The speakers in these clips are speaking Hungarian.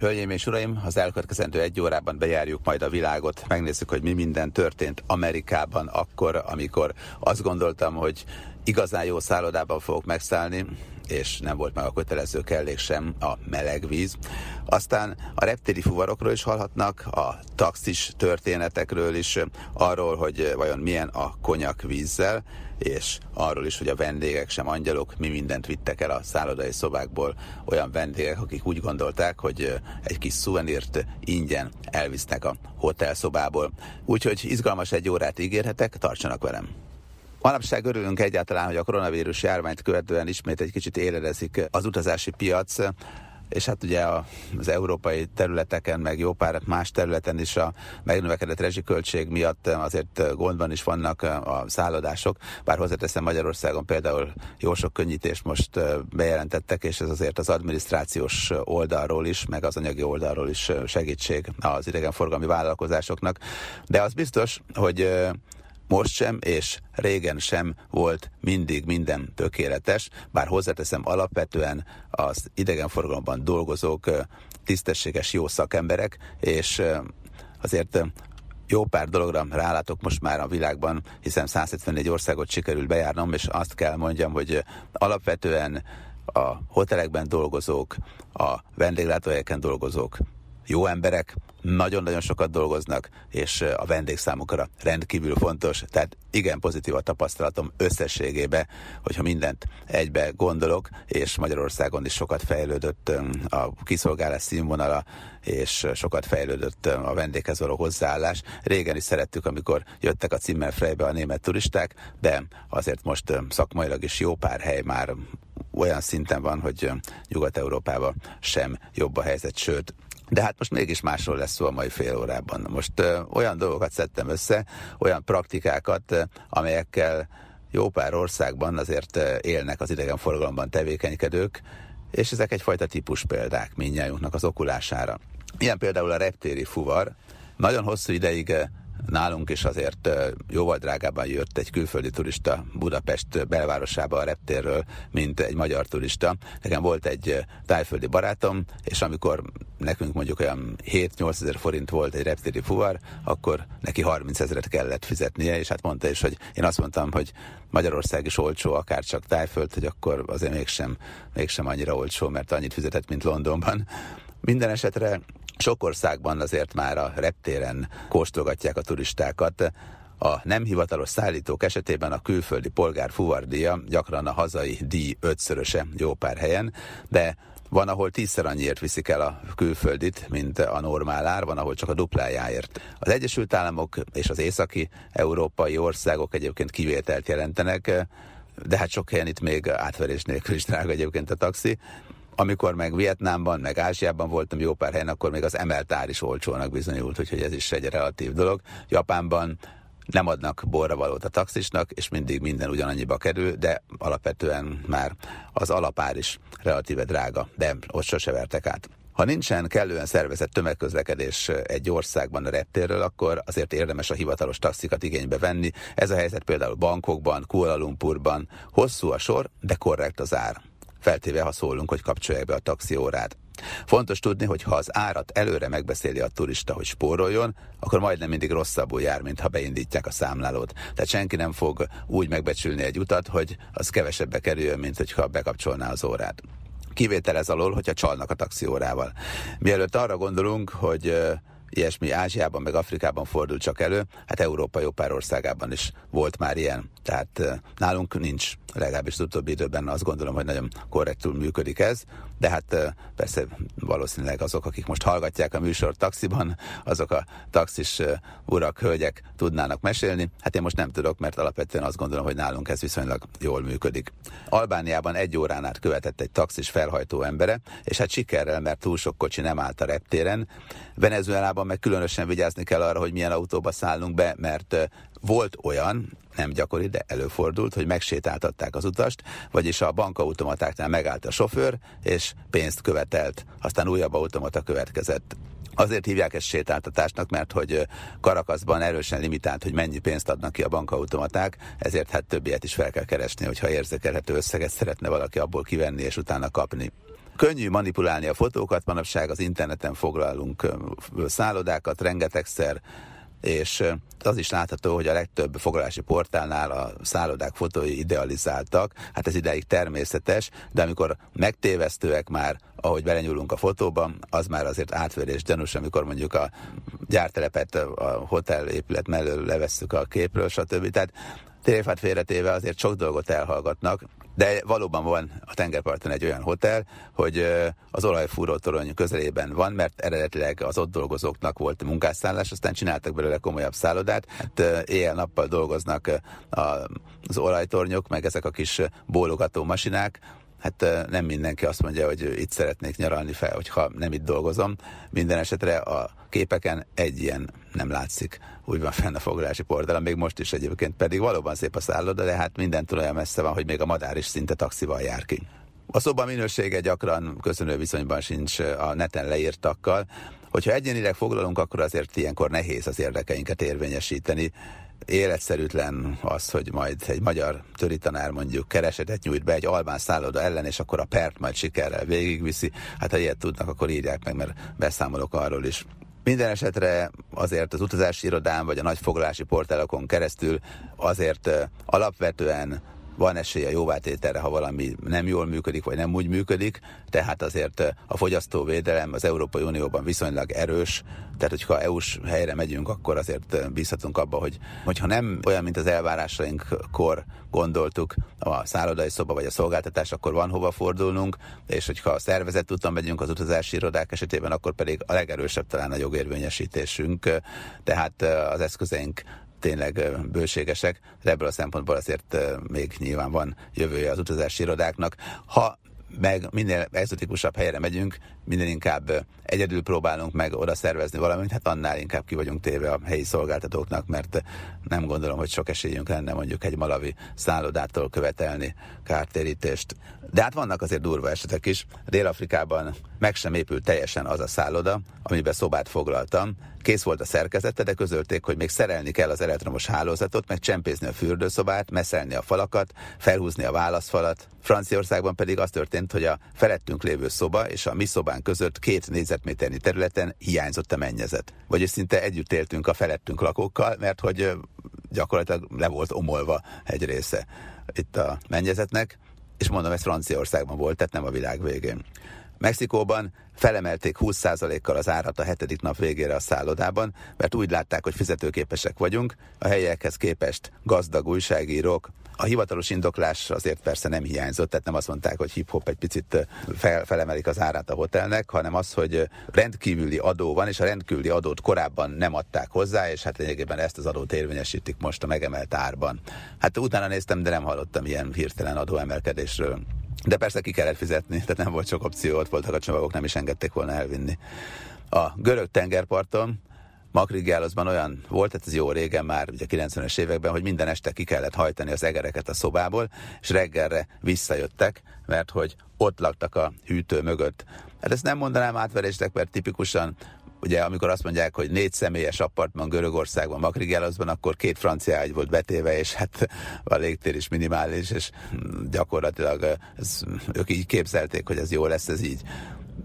Hölgyeim és uraim, az elkövetkezendő egy órában bejárjuk majd a világot, megnézzük, hogy mi minden történt Amerikában akkor, amikor azt gondoltam, hogy igazán jó szállodában fogok megszállni, és nem volt meg a kötelező kellék sem a meleg víz. Aztán a reptéri fuvarokról is hallhatnak, a taxis történetekről is, arról, hogy vajon milyen a konyak vízzel, és arról is, hogy a vendégek sem angyalok, mi mindent vittek el a szállodai szobákból, olyan vendégek, akik úgy gondolták, hogy egy kis szuvenírt ingyen elvisznek a hotelszobából. Úgyhogy izgalmas egy órát ígérhetek, tartsanak velem! Manapság örülünk egyáltalán, hogy a koronavírus járványt követően ismét egy kicsit éledezik az utazási piac, és hát ugye az európai területeken, meg jó pár más területen is a megnövekedett rezsiköltség miatt azért gondban is vannak a szállodások, bár hozzáteszem Magyarországon például jó sok könnyítést most bejelentettek, és ez azért az adminisztrációs oldalról is, meg az anyagi oldalról is segítség az idegenforgalmi vállalkozásoknak, de az biztos, hogy most sem, és régen sem volt mindig minden tökéletes, bár hozzáteszem alapvetően az idegenforgalomban dolgozók tisztességes jó szakemberek, és azért jó pár dologra rálátok most már a világban, hiszen 174 országot sikerült bejárnom, és azt kell mondjam, hogy alapvetően a hotelekben dolgozók, a vendéglátóhelyeken dolgozók jó emberek, nagyon-nagyon sokat dolgoznak, és a vendégszámukra rendkívül fontos, tehát igen pozitív a tapasztalatom összességébe, hogyha mindent egybe gondolok, és Magyarországon is sokat fejlődött a kiszolgálás színvonala, és sokat fejlődött a vendéghez való hozzáállás. Régen is szerettük, amikor jöttek a Zimmerfreybe a német turisták, de azért most szakmailag is jó pár hely már olyan szinten van, hogy Nyugat-Európában sem jobb a helyzet, sőt, de hát most mégis másról lesz szó a mai fél órában. Most ö, olyan dolgokat szedtem össze, olyan praktikákat, amelyekkel jó pár országban azért élnek az idegenforgalomban tevékenykedők, és ezek egyfajta típus példák mindnyájunknak az okulására. Ilyen például a reptéri fuvar. Nagyon hosszú ideig Nálunk is azért jóval drágában jött egy külföldi turista Budapest belvárosába a reptérről, mint egy magyar turista. Nekem volt egy tájföldi barátom, és amikor nekünk mondjuk olyan 7-8 ezer forint volt egy reptéri fuvar, akkor neki 30 ezeret kellett fizetnie, és hát mondta is, hogy én azt mondtam, hogy Magyarország is olcsó, akár csak tájföld, hogy akkor azért mégsem, mégsem annyira olcsó, mert annyit fizetett, mint Londonban. Minden esetre sok országban azért már a reptéren kóstolgatják a turistákat. A nem hivatalos szállítók esetében a külföldi polgár fuvardíja gyakran a hazai díj ötszöröse jó pár helyen, de van, ahol tízszer annyiért viszik el a külföldit, mint a normál ár, van, ahol csak a duplájáért. Az Egyesült Államok és az északi európai országok egyébként kivételt jelentenek, de hát sok helyen itt még átverés nélkül is drága egyébként a taxi. Amikor meg Vietnámban, meg Ázsiában voltam jó pár helyen, akkor még az emeltár is olcsónak bizonyult, úgyhogy ez is egy relatív dolog. Japánban nem adnak borravalót a taxisnak, és mindig minden ugyanannyiba kerül, de alapvetően már az alapár is relatíve drága, de ott sose vertek át. Ha nincsen kellően szervezett tömegközlekedés egy országban a reptérről, akkor azért érdemes a hivatalos taxikat igénybe venni. Ez a helyzet például bankokban, Kuala Lumpurban. Hosszú a sor, de korrekt az ár feltéve ha szólunk, hogy kapcsolják be a taxiórát. Fontos tudni, hogy ha az árat előre megbeszéli a turista, hogy spóroljon, akkor majdnem mindig rosszabbul jár, mint ha beindítják a számlálót. Tehát senki nem fog úgy megbecsülni egy utat, hogy az kevesebbe kerüljön, mint hogyha bekapcsolná az órát. Kivétel ez alól, hogyha csalnak a taxiórával. Mielőtt arra gondolunk, hogy ilyesmi Ázsiában, meg Afrikában fordul csak elő, hát Európa jó pár országában is volt már ilyen. Tehát nálunk nincs, legalábbis az utóbbi időben azt gondolom, hogy nagyon korrektül működik ez, de hát persze valószínűleg azok, akik most hallgatják a műsor taxiban, azok a taxis urak, hölgyek tudnának mesélni. Hát én most nem tudok, mert alapvetően azt gondolom, hogy nálunk ez viszonylag jól működik. Albániában egy órán át követett egy taxis felhajtó embere, és hát sikerrel, mert túl sok kocsi nem állt a reptéren. Venezuelában meg különösen vigyázni kell arra, hogy milyen autóba szállunk be, mert volt olyan, nem gyakori, de előfordult, hogy megsétáltatták az utast, vagyis a bankautomatáknál megállt a sofőr, és pénzt követelt, aztán újabb automata következett. Azért hívják ezt sétáltatásnak, mert hogy Karakaszban erősen limitált, hogy mennyi pénzt adnak ki a bankautomaták, ezért hát többiet is fel kell keresni, hogyha érzékelhető összeget szeretne valaki abból kivenni és utána kapni. Könnyű manipulálni a fotókat, manapság az interneten foglalunk szállodákat rengetegszer, és az is látható, hogy a legtöbb foglalási portálnál a szállodák fotói idealizáltak, hát ez ideig természetes, de amikor megtévesztőek már, ahogy belenyúlunk a fotóba, az már azért átverés gyanús, amikor mondjuk a gyártelepet a hotel épület mellől levesszük a képről, stb. Tehát tréfát félretéve azért sok dolgot elhallgatnak, de valóban van a tengerparton egy olyan hotel, hogy az olajfúrótorony közelében van, mert eredetileg az ott dolgozóknak volt munkásszállás, aztán csináltak belőle komolyabb szállodát. Hát éjjel-nappal dolgoznak az olajtornyok, meg ezek a kis bólogató masinák, hát nem mindenki azt mondja, hogy itt szeretnék nyaralni fel, hogyha nem itt dolgozom. Minden esetre a képeken egy ilyen nem látszik. Úgy van fenn a foglalási portálon, még most is egyébként pedig valóban szép a szálloda, de hát mindentől olyan messze van, hogy még a madár is szinte taxival jár ki. A szoba minősége gyakran köszönő viszonyban sincs a neten leírtakkal. Hogyha egyénileg foglalunk, akkor azért ilyenkor nehéz az érdekeinket érvényesíteni életszerűtlen az, hogy majd egy magyar töritanár mondjuk keresetet nyújt be egy albán szálloda ellen, és akkor a pert majd sikerrel végigviszi. Hát ha ilyet tudnak, akkor írják meg, mert beszámolok arról is. Minden esetre azért az utazási irodán vagy a nagyfoglalási portálokon keresztül azért alapvetően van esély a jóvátételre, ha valami nem jól működik, vagy nem úgy működik, tehát azért a fogyasztóvédelem az Európai Unióban viszonylag erős, tehát hogyha EU-s helyre megyünk, akkor azért bízhatunk abba, hogy hogyha nem olyan, mint az elvárásainkor gondoltuk, a szállodai szoba vagy a szolgáltatás, akkor van hova fordulnunk, és hogyha a szervezet úton megyünk az utazási irodák esetében, akkor pedig a legerősebb talán a jogérvényesítésünk, tehát az eszközeink tényleg bőségesek, de ebből a szempontból azért még nyilván van jövője az utazási irodáknak. Ha meg minél exotikusabb helyre megyünk, minél inkább egyedül próbálunk meg oda szervezni valamit, hát annál inkább ki vagyunk téve a helyi szolgáltatóknak, mert nem gondolom, hogy sok esélyünk lenne mondjuk egy malavi szállodától követelni kártérítést. De hát vannak azért durva esetek is. Dél-Afrikában meg sem épült teljesen az a szálloda, amiben szobát foglaltam. Kész volt a szerkezete, de közölték, hogy még szerelni kell az elektromos hálózatot, meg csempészni a fürdőszobát, messzelni a falakat, felhúzni a válaszfalat. Franciaországban pedig az történt, hogy a felettünk lévő szoba és a mi szobánk között két négyzetméternyi területen hiányzott a mennyezet. Vagyis szinte együtt éltünk a felettünk lakókkal, mert hogy gyakorlatilag le volt omolva egy része itt a mennyezetnek, és mondom, ez Franciaországban volt, tehát nem a világ végén. Mexikóban felemelték 20%-kal az árat a hetedik nap végére a szállodában, mert úgy látták, hogy fizetőképesek vagyunk, a helyekhez képest gazdag újságírók, a hivatalos indoklás azért persze nem hiányzott, tehát nem azt mondták, hogy hip-hop egy picit fel, felemelik az árát a hotelnek, hanem az, hogy rendkívüli adó van, és a rendkívüli adót korábban nem adták hozzá, és hát lényegében ezt az adót érvényesítik most a megemelt árban. Hát utána néztem, de nem hallottam ilyen hirtelen adóemelkedésről. De persze ki kellett fizetni, tehát nem volt sok opció, ott voltak a csomagok, nem is engedték volna elvinni. A görög tengerparton Makrigálozban olyan volt, tehát ez jó régen már, ugye 90-es években, hogy minden este ki kellett hajtani az egereket a szobából, és reggelre visszajöttek, mert hogy ott laktak a hűtő mögött. Hát ezt nem mondanám átverésnek, mert tipikusan ugye amikor azt mondják, hogy négy személyes apartman Görögországban, Makrigálozban, akkor két francia ágy volt betéve, és hát a légtér is minimális, és gyakorlatilag ez, ők így képzelték, hogy ez jó lesz, ez így.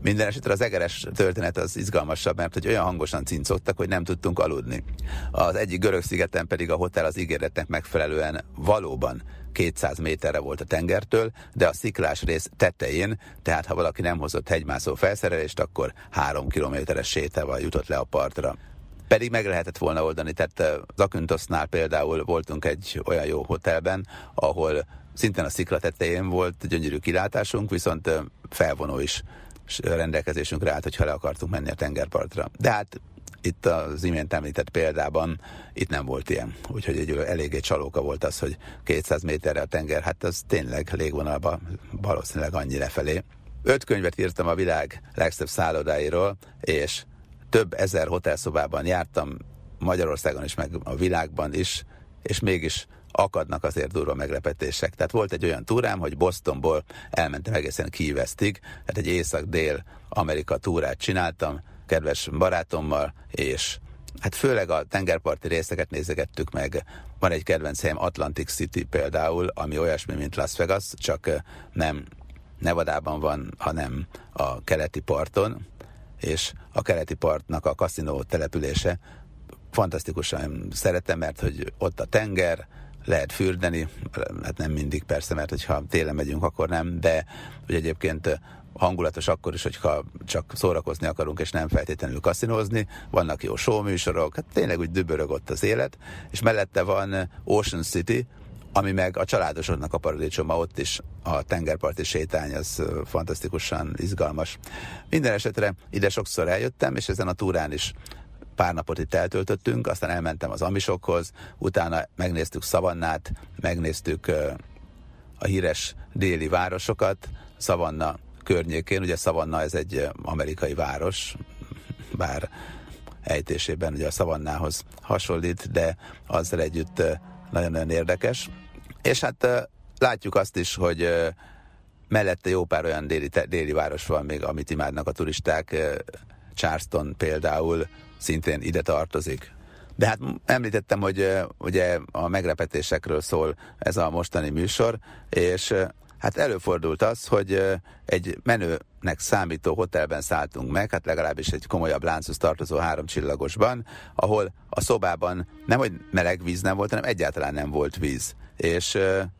Minden esetre az egeres történet az izgalmasabb, mert hogy olyan hangosan cincogtak, hogy nem tudtunk aludni. Az egyik görög szigeten pedig a hotel az ígéretnek megfelelően valóban 200 méterre volt a tengertől, de a sziklás rész tetején, tehát ha valaki nem hozott hegymászó felszerelést, akkor három kilométeres sétával jutott le a partra pedig meg lehetett volna oldani. Tehát az Akuntosznál például voltunk egy olyan jó hotelben, ahol szintén a szikla tetején volt gyönyörű kilátásunk, viszont felvonó is rendelkezésünkre állt, hogyha le akartunk menni a tengerpartra. De hát itt az imént említett példában itt nem volt ilyen. Úgyhogy egy eléggé csalóka volt az, hogy 200 méterre a tenger, hát az tényleg légvonalba valószínűleg annyi lefelé. Öt könyvet írtam a világ legszebb szállodáiról, és több ezer hotelszobában jártam Magyarországon is, meg a világban is, és mégis akadnak azért durva meglepetések. Tehát volt egy olyan túrám, hogy Bostonból elmentem egészen Kívesztig, tehát egy észak-dél Amerika túrát csináltam, kedves barátommal, és hát főleg a tengerparti részeket nézegettük meg. Van egy kedvenc helyem Atlantic City például, ami olyasmi, mint Las Vegas, csak nem Nevadában van, hanem a keleti parton, és a keleti partnak a kaszinó települése fantasztikusan szeretem, mert hogy ott a tenger, lehet fürdeni, hát nem mindig persze, mert hogyha télen megyünk, akkor nem, de hogy egyébként hangulatos akkor is, hogyha csak szórakozni akarunk, és nem feltétlenül kaszinózni. Vannak jó show műsorok, hát tényleg úgy dübörög ott az élet, és mellette van Ocean City, ami meg a családosodnak a paradicsoma, ott is a tengerparti sétány, az fantasztikusan izgalmas. Minden esetre ide sokszor eljöttem, és ezen a túrán is pár napot itt eltöltöttünk, aztán elmentem az amisokhoz, utána megnéztük Szavannát, megnéztük a híres déli városokat, Szavanna környékén, ugye Szavanna ez egy amerikai város, bár ejtésében ugye a Szavannához hasonlít, de azzal együtt nagyon-nagyon érdekes. És hát látjuk azt is, hogy mellette jó pár olyan déli, déli város van még, amit imádnak a turisták, Charleston például szintén ide tartozik. De hát említettem, hogy ugye a meglepetésekről szól ez a mostani műsor, és hát előfordult az, hogy egy menőnek számító hotelben szálltunk meg, hát legalábbis egy komolyabb lánchoz tartozó háromcsillagosban, ahol a szobában nem, hogy meleg víz nem volt, hanem egyáltalán nem volt víz. És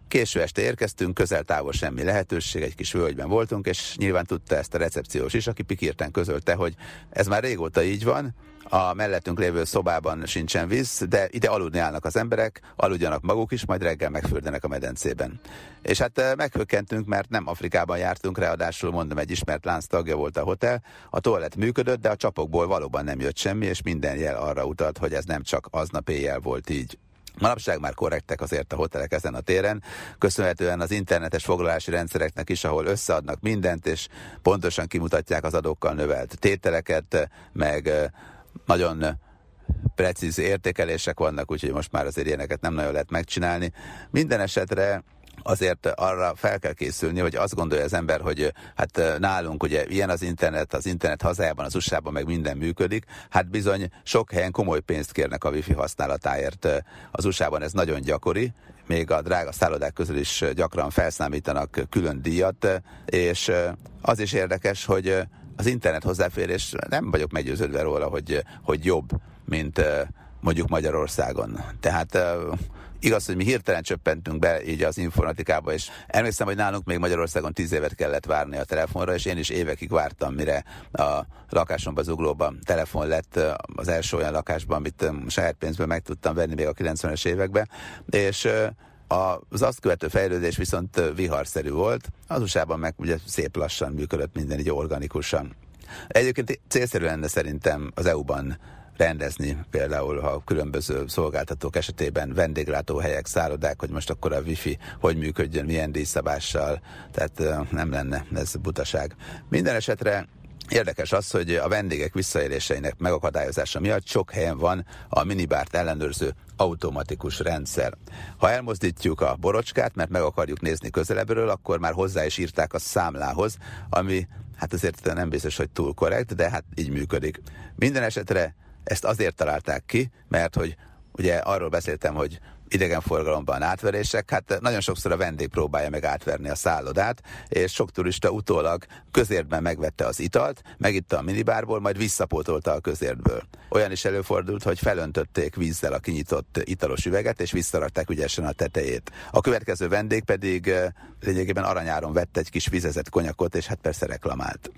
késő este érkeztünk, közel-távol semmi lehetőség, egy kis völgyben voltunk, és nyilván tudta ezt a recepciós is, aki pikírten közölte, hogy ez már régóta így van, a mellettünk lévő szobában sincsen víz, de ide aludni állnak az emberek, aludjanak maguk is, majd reggel megfürdenek a medencében. És hát meghökkentünk, mert nem Afrikában jártunk, ráadásul mondom, egy ismert lánc tagja volt a hotel. A toalett működött, de a csapokból valóban nem jött semmi, és minden jel arra utalt, hogy ez nem csak aznap éjjel volt így. Manapság már korrektek azért a hotelek ezen a téren, köszönhetően az internetes foglalási rendszereknek is, ahol összeadnak mindent, és pontosan kimutatják az adókkal növelt tételeket, meg nagyon precíz értékelések vannak, úgyhogy most már azért ilyeneket nem nagyon lehet megcsinálni. Minden esetre azért arra fel kell készülni, hogy azt gondolja az ember, hogy hát nálunk ugye ilyen az internet, az internet hazájában, az USA-ban meg minden működik, hát bizony sok helyen komoly pénzt kérnek a wifi használatáért. Az USA-ban ez nagyon gyakori, még a drága szállodák közül is gyakran felszámítanak külön díjat, és az is érdekes, hogy az internet hozzáférés nem vagyok meggyőződve róla, hogy, hogy jobb, mint mondjuk Magyarországon. Tehát Igaz, hogy mi hirtelen csöppentünk be így az informatikába, és emlékszem, hogy nálunk még Magyarországon tíz évet kellett várni a telefonra, és én is évekig vártam, mire a lakásomban zuglóban telefon lett az első olyan lakásban, amit saját pénzből meg tudtam venni még a 90-es években, és az azt követő fejlődés viszont viharszerű volt, az usa meg ugye szép lassan működött minden így organikusan. Egyébként célszerű lenne szerintem az EU-ban rendezni, például ha különböző szolgáltatók esetében vendéglátóhelyek, szállodák, hogy most akkor a wifi hogy működjön, milyen díjszabással, tehát nem lenne ez butaság. Minden esetre Érdekes az, hogy a vendégek visszaéléseinek megakadályozása miatt sok helyen van a minibárt ellenőrző automatikus rendszer. Ha elmozdítjuk a borocskát, mert meg akarjuk nézni közelebbről, akkor már hozzá is írták a számlához, ami hát azért nem biztos, hogy túl korrekt, de hát így működik. Minden esetre ezt azért találták ki, mert hogy ugye arról beszéltem, hogy idegenforgalomban átverések, hát nagyon sokszor a vendég próbálja meg átverni a szállodát, és sok turista utólag közértben megvette az italt, megitta a minibárból, majd visszapótolta a közértből. Olyan is előfordult, hogy felöntötték vízzel a kinyitott italos üveget, és visszarakták ügyesen a tetejét. A következő vendég pedig eh, lényegében aranyáron vette egy kis vizezett konyakot, és hát persze reklamált.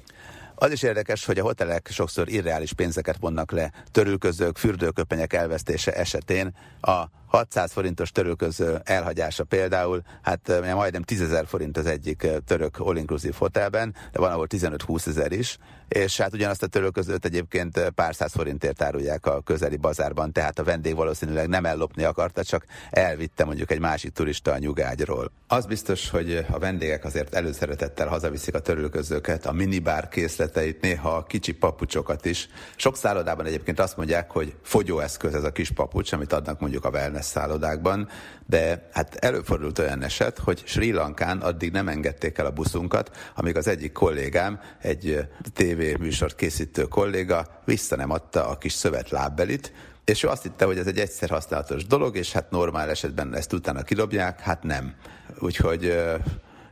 Az is érdekes, hogy a hotelek sokszor irreális pénzeket vonnak le törülközők, fürdőköpenyek elvesztése esetén. A 600 forintos törülköző elhagyása például, hát majdnem 10 ezer forint az egyik török all-inclusive hotelben, de van ahol 15-20 ezer is, és hát ugyanazt a törölközőt egyébként pár száz forintért árulják a közeli bazárban, tehát a vendég valószínűleg nem ellopni akarta, csak elvitte mondjuk egy másik turista a nyugágyról. Az biztos, hogy a vendégek azért előszeretettel hazaviszik a törölközőket, a minibár készleteit, néha a kicsi papucsokat is. Sok szállodában egyébként azt mondják, hogy fogyóeszköz ez a kis papucs, amit adnak mondjuk a wellness szállodákban, de hát előfordult olyan eset, hogy Sri Lankán addig nem engedték el a buszunkat, amíg az egyik kollégám, egy tévéműsort készítő kolléga vissza nem adta a kis szövet lábbelit, és ő azt hitte, hogy ez egy egyszer használatos dolog, és hát normál esetben ezt utána kidobják, hát nem. Úgyhogy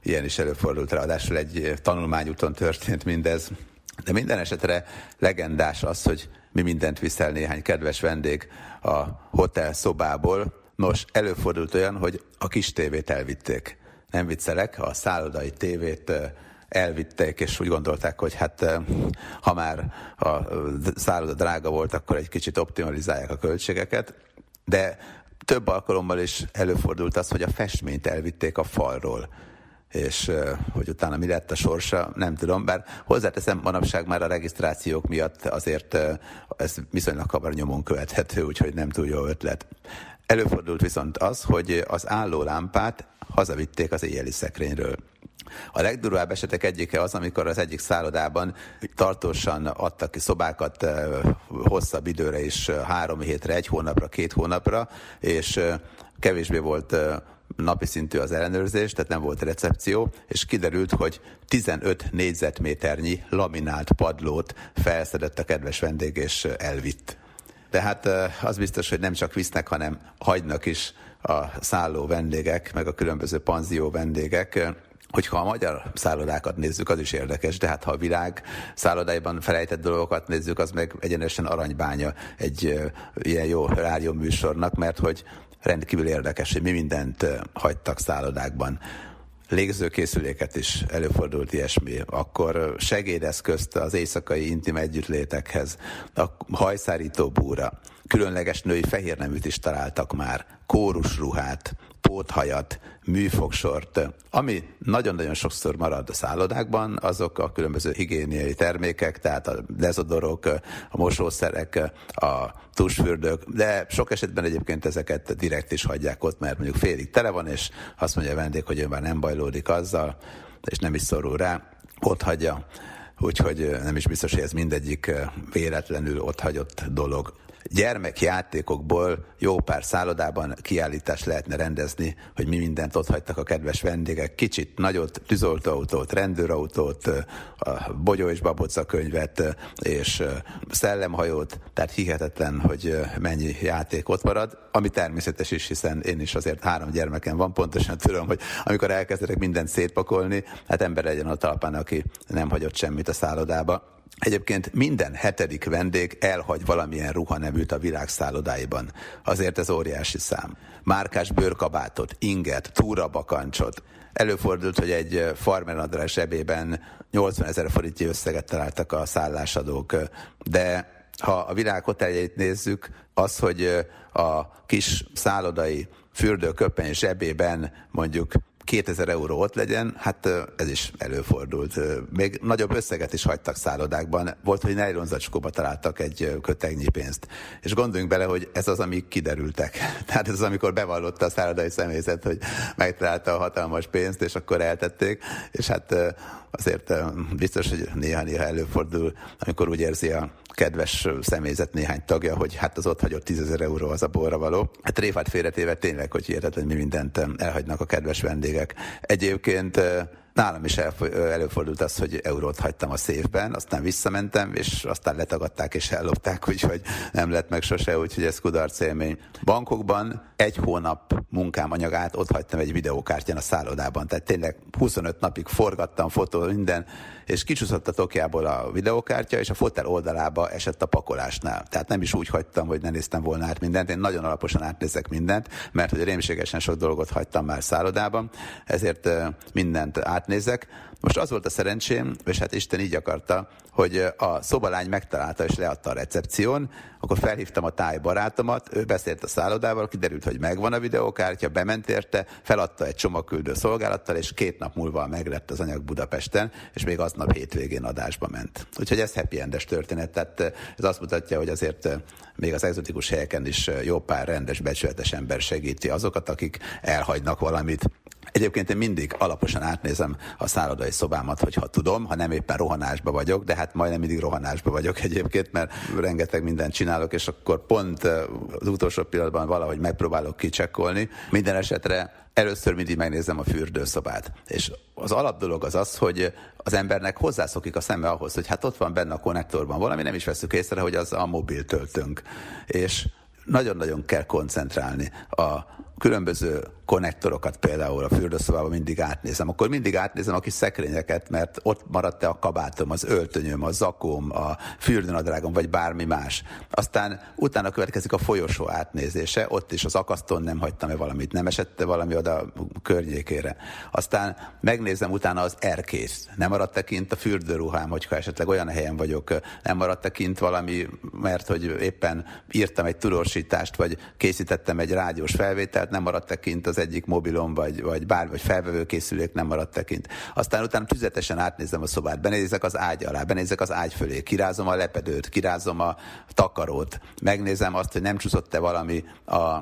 ilyen is előfordult, ráadásul egy tanulmányúton történt mindez. De minden esetre legendás az, hogy mi mindent viszel néhány kedves vendég a hotel szobából. Nos, előfordult olyan, hogy a kis tévét elvitték. Nem viccelek, a szállodai tévét elvitték, és úgy gondolták, hogy hát ha már a szálloda drága volt, akkor egy kicsit optimalizálják a költségeket. De több alkalommal is előfordult az, hogy a festményt elvitték a falról és hogy utána mi lett a sorsa, nem tudom, bár hozzáteszem, manapság már a regisztrációk miatt azért ez viszonylag hamar nyomon követhető, úgyhogy nem túl jó ötlet. Előfordult viszont az, hogy az álló lámpát hazavitték az éjjeli szekrényről. A legdurvább esetek egyike az, amikor az egyik szállodában tartósan adtak ki szobákat hosszabb időre is, három hétre, egy hónapra, két hónapra, és kevésbé volt napi szintű az ellenőrzés, tehát nem volt recepció, és kiderült, hogy 15 négyzetméternyi laminált padlót felszedett a kedves vendég és elvitt. De hát az biztos, hogy nem csak visznek, hanem hagynak is a szálló vendégek, meg a különböző panzió vendégek, Hogyha a magyar szállodákat nézzük, az is érdekes, de hát ha a világ szállodáiban felejtett dolgokat nézzük, az meg egyenesen aranybánya egy ilyen jó rádió műsornak, mert hogy rendkívül érdekes, hogy mi mindent hagytak szállodákban. Légzőkészüléket is előfordult ilyesmi, akkor segédeszközt az éjszakai intim együttlétekhez, a hajszárító búra, különleges női fehérneműt is találtak már, kórusruhát, póthajat, műfogsort. Ami nagyon-nagyon sokszor marad a szállodákban, azok a különböző higiéniai termékek, tehát a dezodorok, a mosószerek, a tusfürdők, de sok esetben egyébként ezeket direkt is hagyják ott, mert mondjuk félig tele van, és azt mondja a vendég, hogy ő már nem bajlódik azzal, és nem is szorul rá, ott hagyja. Úgyhogy nem is biztos, hogy ez mindegyik véletlenül ott hagyott dolog gyermekjátékokból jó pár szállodában kiállítást lehetne rendezni, hogy mi mindent ott hagytak a kedves vendégek. Kicsit nagyot, tűzoltóautót, rendőrautót, a Bogyó és Baboca könyvet és szellemhajót, tehát hihetetlen, hogy mennyi játék ott marad, ami természetes is, hiszen én is azért három gyermekem van, pontosan tudom, hogy amikor elkezdek mindent szétpakolni, hát ember legyen a talpán, aki nem hagyott semmit a szállodába. Egyébként minden hetedik vendég elhagy valamilyen ruhaneműt a világ szállodáiban. Azért ez óriási szám. Márkás bőrkabátot, inget, túrabakancsot. Előfordult, hogy egy farmernadra zsebében 80 ezer forintnyi összeget találtak a szállásadók, de ha a világ hoteljeit nézzük, az, hogy a kis szállodai fürdőköpeny zsebében mondjuk 2000 euró ott legyen, hát ez is előfordult. Még nagyobb összeget is hagytak szállodákban. Volt, hogy nejlonzacskóba találtak egy kötegnyi pénzt. És gondoljunk bele, hogy ez az, amik kiderültek. Tehát ez az, amikor bevallotta a szállodai személyzet, hogy megtalálta a hatalmas pénzt, és akkor eltették. És hát azért biztos, hogy néha-néha előfordul, amikor úgy érzi a kedves személyzet néhány tagja, hogy hát az ott hagyott 10 euró az a borra való. Hát tréfát félretéve tényleg, hogy hihetetlen mi mindent elhagynak a kedves vendégek. Egyébként Nálam is előfordult az, hogy eurót hagytam a széfben, aztán visszamentem, és aztán letagadták és ellopták, úgyhogy nem lett meg sose, úgyhogy ez kudarc élmény. Bankokban egy hónap munkám anyagát ott hagytam egy videókártyán a szállodában, tehát tényleg 25 napig forgattam, fotó, minden, és kicsúszott a tokjából a videókártya, és a fotel oldalába esett a pakolásnál. Tehát nem is úgy hagytam, hogy ne néztem volna át mindent, én nagyon alaposan átnézek mindent, mert hogy rémségesen sok dolgot hagytam már szállodában, ezért mindent átnézek. Most az volt a szerencsém, és hát Isten így akarta, hogy a szobalány megtalálta és leadta a recepción, akkor felhívtam a táj barátomat, ő beszélt a szállodával, kiderült, hogy megvan a videókártya, bement érte, feladta egy csomagküldő szolgálattal, és két nap múlva meglett az anyag Budapesten, és még aznap hétvégén adásba ment. Úgyhogy ez happy endes történet, tehát ez azt mutatja, hogy azért még az egzotikus helyeken is jó pár rendes, becsületes ember segíti azokat, akik elhagynak valamit, Egyébként én mindig alaposan átnézem a szállodai szobámat, hogyha tudom, ha nem éppen rohanásba vagyok, de hát majdnem mindig rohanásba vagyok egyébként, mert rengeteg mindent csinálok, és akkor pont az utolsó pillanatban valahogy megpróbálok kicsekkolni. Minden esetre először mindig megnézem a fürdőszobát. És az alapdolog az az, hogy az embernek hozzászokik a szeme ahhoz, hogy hát ott van benne a konnektorban valami, nem is veszük észre, hogy az a mobil töltünk. És nagyon-nagyon kell koncentrálni a különböző konnektorokat például a fürdőszobában mindig átnézem, akkor mindig átnézem a kis szekrényeket, mert ott maradt-e a kabátom, az öltönyöm, a zakóm, a fürdőnadrágom, vagy bármi más. Aztán utána következik a folyosó átnézése, ott is az akasztón nem hagytam-e valamit, nem esette valami oda környékére. Aztán megnézem utána az erkést. Nem maradt-e kint a fürdőruhám, hogyha esetleg olyan helyen vagyok, nem maradt-e kint valami, mert hogy éppen írtam egy tudósítást, vagy készítettem egy rádiós felvételt, nem maradt-e kint az egyik mobilom, vagy, vagy bár, vagy felvevőkészülék nem maradt tekint. Aztán utána tüzetesen átnézem a szobát, benézek az ágy alá, benézek az ágy fölé, kirázom a lepedőt, kirázom a takarót, megnézem azt, hogy nem csúszott-e valami a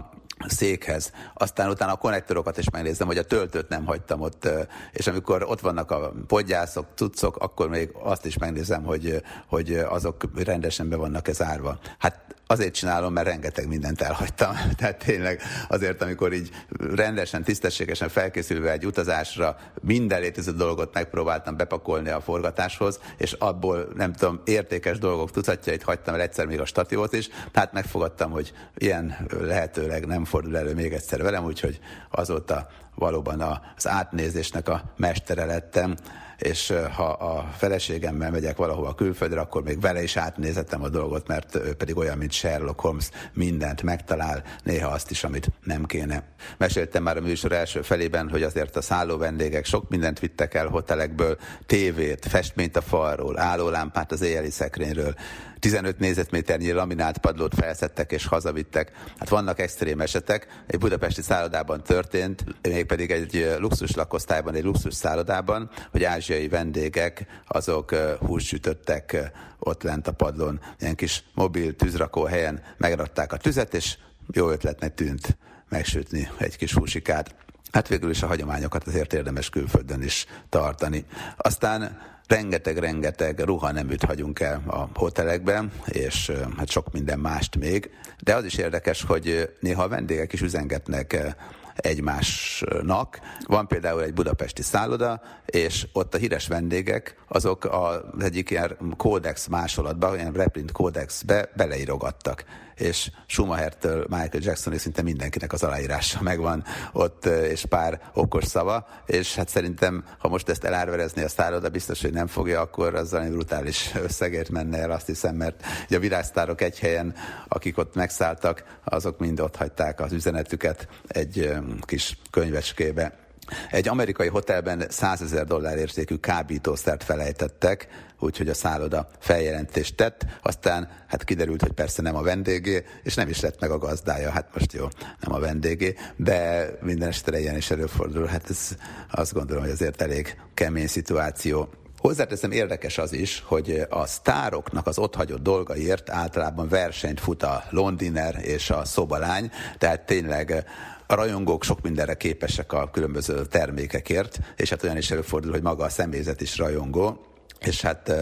székhez. Aztán utána a konnektorokat is megnézem, hogy a töltőt nem hagytam ott, és amikor ott vannak a podgyászok, cuccok, akkor még azt is megnézem, hogy, hogy azok rendesen be vannak-e zárva. Hát azért csinálom, mert rengeteg mindent elhagytam. Tehát tényleg azért, amikor így rendesen, tisztességesen felkészülve egy utazásra minden létező dolgot megpróbáltam bepakolni a forgatáshoz, és abból nem tudom, értékes dolgok tucatjait hagytam el egyszer még a statívot is, hát megfogadtam, hogy ilyen lehetőleg nem fordul elő még egyszer velem, úgyhogy azóta valóban az átnézésnek a mestere lettem és ha a feleségemmel megyek valahova külföldre, akkor még vele is átnézettem a dolgot, mert ő pedig olyan, mint Sherlock Holmes, mindent megtalál, néha azt is, amit nem kéne. Meséltem már a műsor első felében, hogy azért a szálló vendégek sok mindent vittek el hotelekből, tévét, festményt a falról, állólámpát az éjjeli szekrényről, 15 négyzetméternyi laminált padlót felszettek és hazavittek. Hát vannak extrém esetek. Egy budapesti szállodában történt, mégpedig egy luxus lakosztályban, egy luxus szállodában, hogy ázsiai vendégek azok hússütöttek ott lent a padlón, ilyen kis mobil tűzrakó helyen megrakták a tüzet, és jó ötletnek tűnt megsütni egy kis húsikát. Hát végül is a hagyományokat azért érdemes külföldön is tartani. Aztán rengeteg-rengeteg ruhaneműt hagyunk el a hotelekben, és hát sok minden mást még. De az is érdekes, hogy néha a vendégek is üzengetnek egymásnak. Van például egy budapesti szálloda, és ott a híres vendégek, azok az egyik ilyen kódex másolatba, ilyen reprint kódexbe beleírogattak és Schumachertől Michael Jacksonig szinte mindenkinek az aláírása megvan ott, és pár okos szava, és hát szerintem, ha most ezt elárverezni a sztárod, biztos, hogy nem fogja, akkor azzal egy brutális összegért menne el, azt hiszem, mert ugye a virágsztárok egy helyen, akik ott megszálltak, azok mind ott hagyták az üzenetüket egy kis könyvecskébe. Egy amerikai hotelben 100 ezer dollár értékű kábítószert felejtettek, úgyhogy a szálloda feljelentést tett, aztán hát kiderült, hogy persze nem a vendégé, és nem is lett meg a gazdája, hát most jó, nem a vendégé, de minden esetre ilyen is előfordul, hát ez azt gondolom, hogy azért elég kemény szituáció. Hozzáteszem érdekes az is, hogy a sztároknak az otthagyott dolgaiért általában versenyt fut a Londiner és a szobalány, tehát tényleg a rajongók sok mindenre képesek a különböző termékekért, és hát olyan is előfordul, hogy maga a személyzet is rajongó, és hát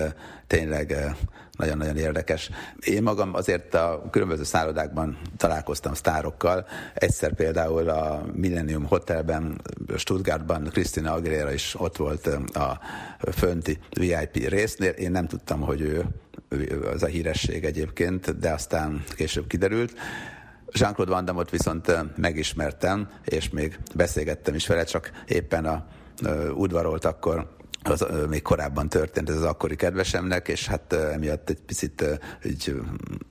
tényleg nagyon-nagyon érdekes. Én magam azért a különböző szállodákban találkoztam sztárokkal. Egyszer például a Millennium Hotelben, Stuttgartban Krisztina Aguilera is ott volt a fönti VIP résznél. Én nem tudtam, hogy ő, az a híresség egyébként, de aztán később kiderült. Jean-Claude Van Damme-ot viszont megismertem, és még beszélgettem is vele, csak éppen a udvarolt akkor az még korábban történt ez az akkori kedvesemnek, és hát emiatt egy picit így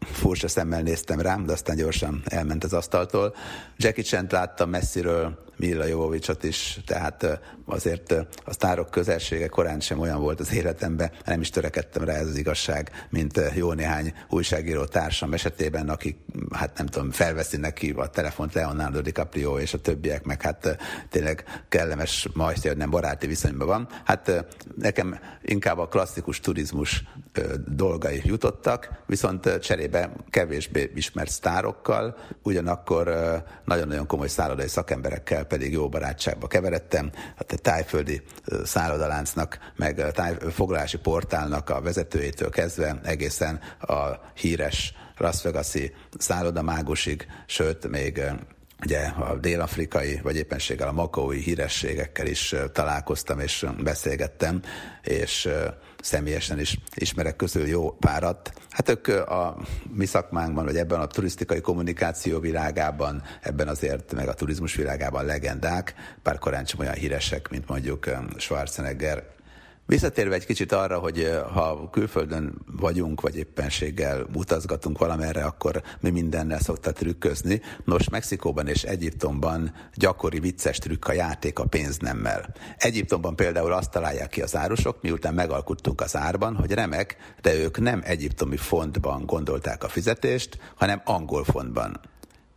furcsa szemmel néztem rám, de aztán gyorsan elment az asztaltól. Jackie Chan láttam messziről, Mila Jovovicsot is, tehát azért a sztárok közelsége korán sem olyan volt az életemben, nem is törekedtem rá ez az igazság, mint jó néhány újságíró társam esetében, akik, hát nem tudom, felveszi neki a telefont Leonardo DiCaprio és a többiek, meg hát tényleg kellemes, majd hogy nem baráti viszonyban van. Hát nekem inkább a klasszikus turizmus dolgai jutottak, viszont cserébe kevésbé ismert sztárokkal, ugyanakkor nagyon-nagyon komoly szállodai szakemberekkel pedig jó barátságba keveredtem. Hát tájföldi szállodaláncnak, meg a tájfoglalási portálnak a vezetőjétől kezdve egészen a híres Las Vegas-i szállodamágusig, sőt, még ugye a dél-afrikai, vagy éppenséggel a makaói hírességekkel is találkoztam és beszélgettem, és személyesen is ismerek közül jó párat. Hát ők a mi szakmánkban, vagy ebben a turisztikai kommunikáció világában, ebben azért, meg a turizmus világában legendák, pár korán sem olyan híresek, mint mondjuk Schwarzenegger, Visszatérve egy kicsit arra, hogy ha külföldön vagyunk, vagy éppenséggel utazgatunk valamerre, akkor mi mindennel szokta trükközni. Nos, Mexikóban és Egyiptomban gyakori vicces trükk a játék a pénznemmel. Egyiptomban például azt találják ki az árusok, miután megalkuttunk az árban, hogy remek, de ők nem egyiptomi fontban gondolták a fizetést, hanem angol fontban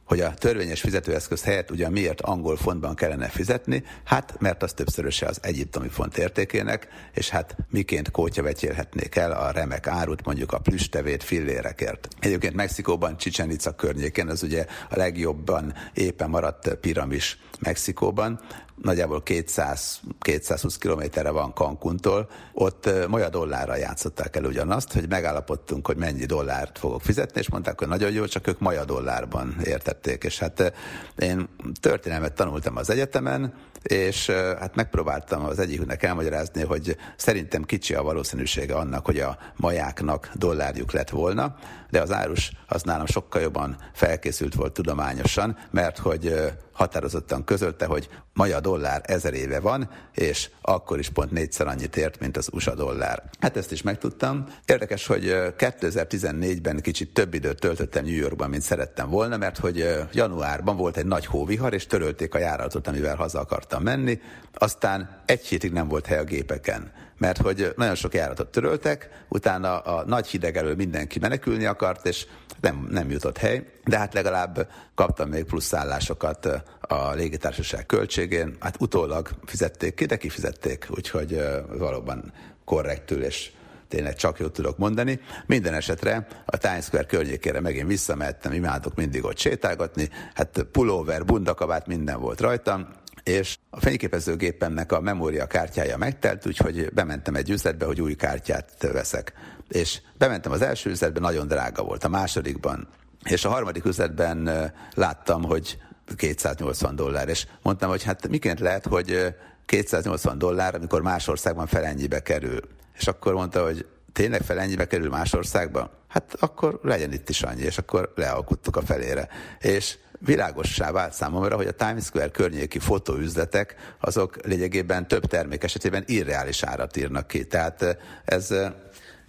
hogy a törvényes fizetőeszköz helyett ugyan miért angol fontban kellene fizetni, hát mert az többszöröse az egyiptomi font értékének, és hát miként kótyavetjélhetnék el a remek árut, mondjuk a plüstevét fillérekért. Egyébként Mexikóban, Csicsenica környékén, az ugye a legjobban éppen maradt piramis Mexikóban, nagyjából 200-220 kilométerre van Cancuntól, ott Maja dollárra játszották el ugyanazt, hogy megállapodtunk, hogy mennyi dollárt fogok fizetni, és mondták, hogy nagyon jó, csak ők Maja dollárban értették, és hát én történelmet tanultam az egyetemen, és hát megpróbáltam az egyiknek elmagyarázni, hogy szerintem kicsi a valószínűsége annak, hogy a majáknak dollárjuk lett volna, de az árus az nálam sokkal jobban felkészült volt tudományosan, mert hogy határozottan közölte, hogy maja dollár ezer éve van, és akkor is pont négyszer annyit ért, mint az USA dollár. Hát ezt is megtudtam. Érdekes, hogy 2014-ben kicsit több időt töltöttem New Yorkban, mint szerettem volna, mert hogy januárban volt egy nagy hóvihar, és törölték a járatot, amivel haza akartam menni. Aztán egy hétig nem volt hely a gépeken mert hogy nagyon sok járatot töröltek, utána a nagy hideg elől mindenki menekülni akart, és nem, nem jutott hely, de hát legalább kaptam még plusz szállásokat a légitársaság költségén, hát utólag fizették ki, de kifizették, úgyhogy valóban korrektül és tényleg csak jót tudok mondani. Minden esetre a Times Square környékére megint visszamehettem, imádok mindig ott sétálgatni, hát pulóver, bundakabát, minden volt rajtam, és a fényképezőgépemnek a memória kártyája megtelt, úgyhogy bementem egy üzletbe, hogy új kártyát veszek. És bementem az első üzletbe, nagyon drága volt, a másodikban. És a harmadik üzletben láttam, hogy 280 dollár, és mondtam, hogy hát miként lehet, hogy 280 dollár, amikor más országban felennyibe kerül. És akkor mondta, hogy tényleg felennyibe kerül más országban? Hát akkor legyen itt is annyi, és akkor lealkuttuk a felére. És világossá vált számomra, hogy a Times Square környéki fotóüzletek azok lényegében több termék esetében irreális árat írnak ki. Tehát ez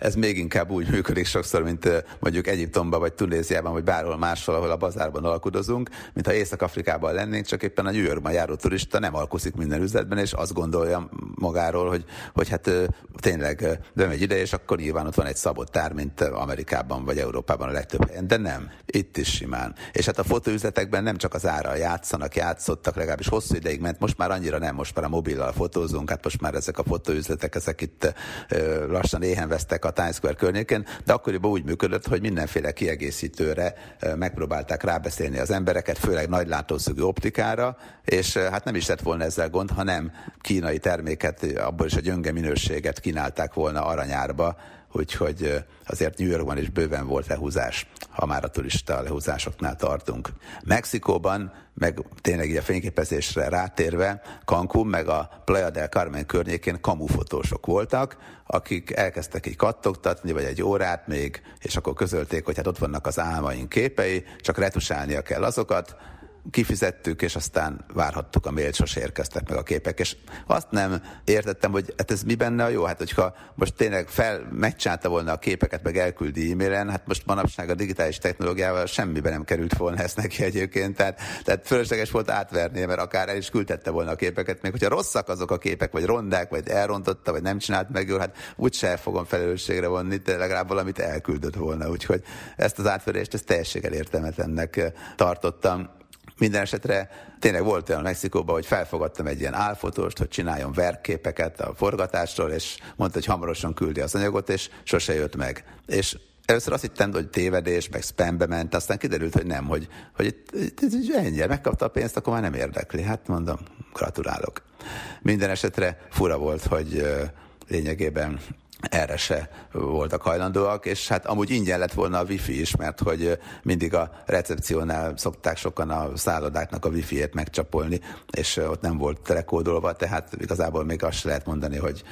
ez még inkább úgy működik sokszor, mint mondjuk Egyiptomban, vagy Tunéziában, vagy bárhol máshol, ahol a bazárban alkudozunk, mint ha Észak-Afrikában lennénk, csak éppen a New Yorkban járó turista nem alkuszik minden üzletben, és azt gondolja magáról, hogy, hogy hát tényleg bemegy ide, és akkor nyilván ott van egy szabott tár, mint Amerikában vagy Európában a legtöbb helyen, de nem, itt is simán. És hát a fotóüzletekben nem csak az ára játszanak, játszottak, legalábbis hosszú ideig ment, most már annyira nem, most már a mobillal fotózunk, hát most már ezek a fotóüzletek, ezek itt lassan éhen vesztek a Times Square környéken, de akkoriban úgy működött, hogy mindenféle kiegészítőre megpróbálták rábeszélni az embereket, főleg nagy látószögű optikára, és hát nem is lett volna ezzel gond, hanem kínai terméket, abból is a gyönge minőséget kínálták volna aranyárba, úgyhogy azért New Yorkban is bőven volt lehúzás, ha már a turista lehúzásoknál tartunk. Mexikóban, meg tényleg így a fényképezésre rátérve, Cancún meg a Playa del Carmen környékén kamufotósok voltak, akik elkezdtek így kattogtatni, vagy egy órát még, és akkor közölték, hogy hát ott vannak az álmaink képei, csak retusálnia kell azokat, kifizettük, és aztán várhattuk a mailt, sose érkeztek meg a képek, és azt nem értettem, hogy hát ez mi benne a jó, hát hogyha most tényleg fel megcsálta volna a képeket, meg elküldi e-mailen, hát most manapság a digitális technológiával semmibe nem került volna ezt neki egyébként, tehát, tehát fölösleges volt átvernie, mert akár el is küldette volna a képeket, még hogyha rosszak azok a képek, vagy rondák, vagy elrontotta, vagy nem csinált meg jól, hát úgyse fogom felelősségre vonni, de legalább valamit elküldött volna, úgyhogy ezt az átverést, ezt teljességgel értelmetlennek tartottam. Minden esetre tényleg volt olyan Mexikóban, hogy felfogadtam egy ilyen álfotóst, hogy csináljon verkképeket a forgatásról, és mondta, hogy hamarosan küldi az anyagot, és sose jött meg. És Először azt hittem, hogy tévedés, meg spambe ment, aztán kiderült, hogy nem, hogy, hogy itt, itt, itt ennyi, megkapta a pénzt, akkor már nem érdekli. Hát mondom, gratulálok. Minden esetre fura volt, hogy lényegében erre se voltak hajlandóak, és hát amúgy ingyen lett volna a wifi is, mert hogy mindig a recepciónál szokták sokan a szállodáknak a wifi-ét megcsapolni, és ott nem volt telekódolva, tehát igazából még azt lehet mondani, hogy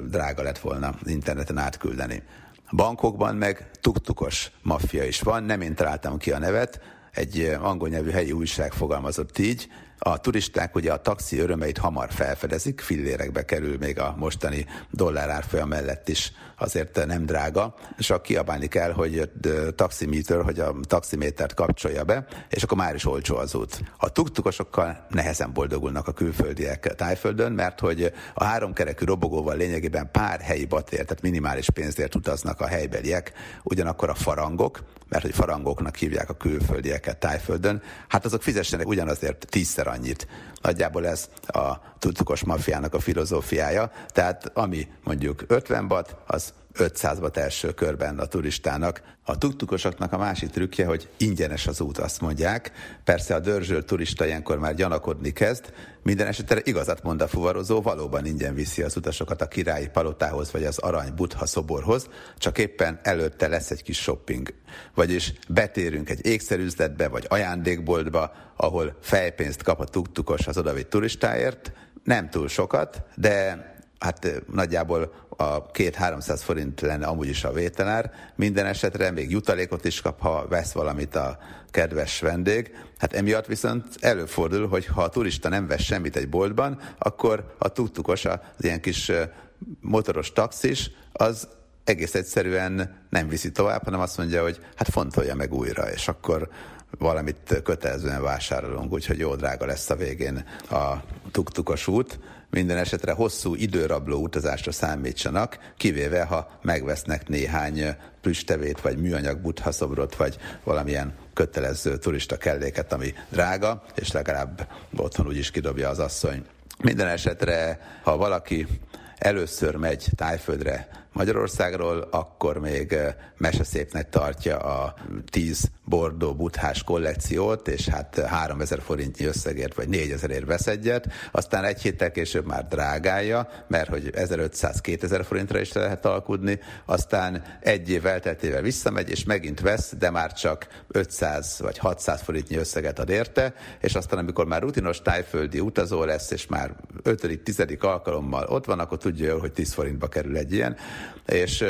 drága lett volna interneten átküldeni. Bankokban meg tuktukos maffia is van, nem én találtam ki a nevet, egy angol nyelvű helyi újság fogalmazott így, a turisták ugye a taxi örömeit hamar felfedezik, fillérekbe kerül még a mostani dollár árfolyam mellett is, azért nem drága, és akkor kiabálni kell, hogy taximeter, hogy a taximétert kapcsolja be, és akkor már is olcsó az út. A tuktukosokkal nehezen boldogulnak a külföldiek tájföldön, mert hogy a háromkerekű robogóval lényegében pár helyi batér, tehát minimális pénzért utaznak a helybeliek, ugyanakkor a farangok, mert hogy farangoknak hívják a külföldieket tájföldön, hát azok fizessenek ugyanazért tízszer annyit. Nagyjából ez a tudtukos mafiának a filozófiája, tehát ami mondjuk 50 bat, az 500 bat első körben a turistának. A tuktukosoknak a másik trükkje, hogy ingyenes az út, azt mondják. Persze a dörzsölt turista ilyenkor már gyanakodni kezd. Minden esetre igazat mond a fuvarozó, valóban ingyen viszi az utasokat a királyi palotához vagy az arany butha szoborhoz, csak éppen előtte lesz egy kis shopping. Vagyis betérünk egy ékszerüzletbe vagy ajándékboltba, ahol fejpénzt kap a tuktukos az odavitt turistáért, nem túl sokat, de hát nagyjából a két 300 forint lenne amúgy is a vételár. Minden esetre még jutalékot is kap, ha vesz valamit a kedves vendég. Hát emiatt viszont előfordul, hogy ha a turista nem vesz semmit egy boltban, akkor a tuktukos, az ilyen kis motoros taxis, az egész egyszerűen nem viszi tovább, hanem azt mondja, hogy hát fontolja meg újra, és akkor valamit kötelezően vásárolunk, úgyhogy jó drága lesz a végén a tuktukos út. Minden esetre hosszú időrabló utazásra számítsanak, kivéve ha megvesznek néhány plüstevét, vagy műanyag buthaszobrot, vagy valamilyen kötelező turista kelléket, ami drága, és legalább otthon úgyis kidobja az asszony. Minden esetre, ha valaki először megy tájföldre Magyarországról, akkor még eh, meseszépnek tartja a 10 bordó buthás kollekciót, és hát 3000 forintnyi összegért, vagy 4000 ért vesz egyet, aztán egy héttel később már drágálja, mert hogy 1500-2000 forintra is lehet alkudni, aztán egy év elteltével visszamegy, és megint vesz, de már csak 500 vagy 600 forintnyi összeget ad érte, és aztán amikor már rutinos tájföldi utazó lesz, és már 5.-10. alkalommal ott van, akkor tudja hogy 10 forintba kerül egy ilyen, és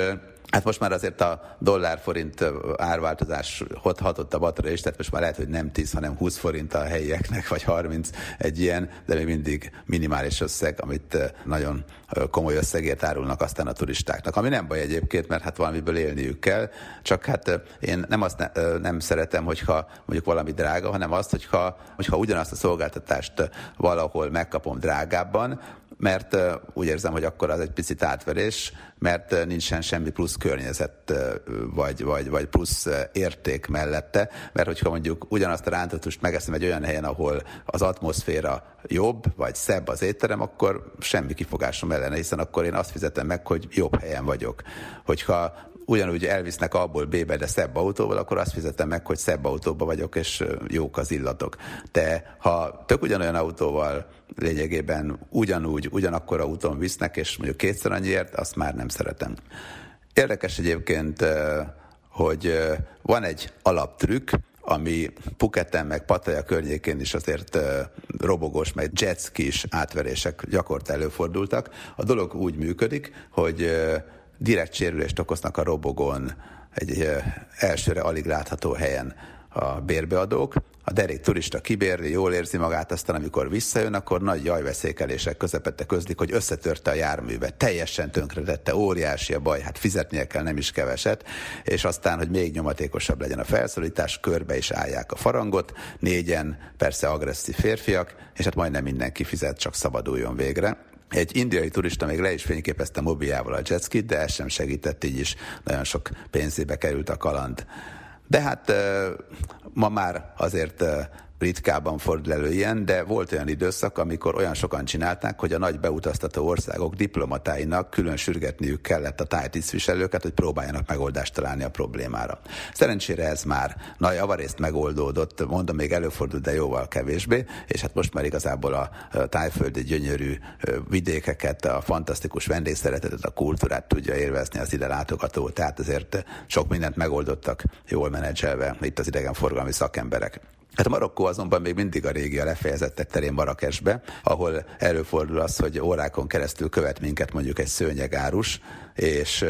Hát most már azért a dollár-forint árváltozás hatott a batra is, tehát most már lehet, hogy nem 10, hanem 20 forint a helyieknek, vagy 30 egy ilyen, de még mindig minimális összeg, amit nagyon komoly összegért árulnak aztán a turistáknak. Ami nem baj egyébként, mert hát valamiből élniük kell, csak hát én nem azt ne, nem szeretem, hogyha mondjuk valami drága, hanem azt, hogyha, hogyha ugyanazt a szolgáltatást valahol megkapom drágábban, mert úgy érzem, hogy akkor az egy picit átverés, mert nincsen semmi plusz környezet, vagy, vagy, vagy plusz érték mellette, mert hogyha mondjuk ugyanazt a rántatust megeszem egy olyan helyen, ahol az atmoszféra jobb, vagy szebb az étterem, akkor semmi kifogásom ellene, hiszen akkor én azt fizetem meg, hogy jobb helyen vagyok. Hogyha ugyanúgy elvisznek abból B-be, de szebb autóval, akkor azt fizetem meg, hogy szebb autóba vagyok, és jók az illatok. De ha tök ugyanolyan autóval lényegében ugyanúgy, ugyanakkor autón visznek, és mondjuk kétszer annyiért, azt már nem szeretem. Érdekes egyébként, hogy van egy alaptrükk, ami Puketen meg Pattaya környékén is azért robogós, meg jetskis átverések gyakorta előfordultak. A dolog úgy működik, hogy direkt sérülést okoznak a robogón egy elsőre alig látható helyen a bérbeadók, a derék turista kibérli, jól érzi magát, aztán amikor visszajön, akkor nagy jajveszékelések közepette közlik, hogy összetörte a járművet, teljesen tönkretette, óriási a baj, hát fizetnie kell nem is keveset, és aztán, hogy még nyomatékosabb legyen a felszólítás, körbe is állják a farangot, négyen persze agresszív férfiak, és hát majdnem mindenki fizet, csak szabaduljon végre. Egy indiai turista még le is fényképezte mobiljával a jetskit, de ez sem segített, így is nagyon sok pénzébe került a kaland. De hát ma már azért ritkában fordul elő ilyen, de volt olyan időszak, amikor olyan sokan csinálták, hogy a nagy beutaztató országok diplomatáinak külön sürgetniük kellett a tájtisztviselőket, hogy próbáljanak megoldást találni a problémára. Szerencsére ez már nagy javarészt megoldódott, mondom, még előfordult, de jóval kevésbé, és hát most már igazából a tájföldi gyönyörű vidékeket, a fantasztikus vendégszeretetet, a kultúrát tudja élvezni az ide látogató, tehát azért sok mindent megoldottak jól menedzselve itt az idegenforgalmi szakemberek. Hát Marokkó azonban még mindig a régi a lefejezettek terén Marrakesbe, ahol előfordul az, hogy órákon keresztül követ minket mondjuk egy szőnyegárus, és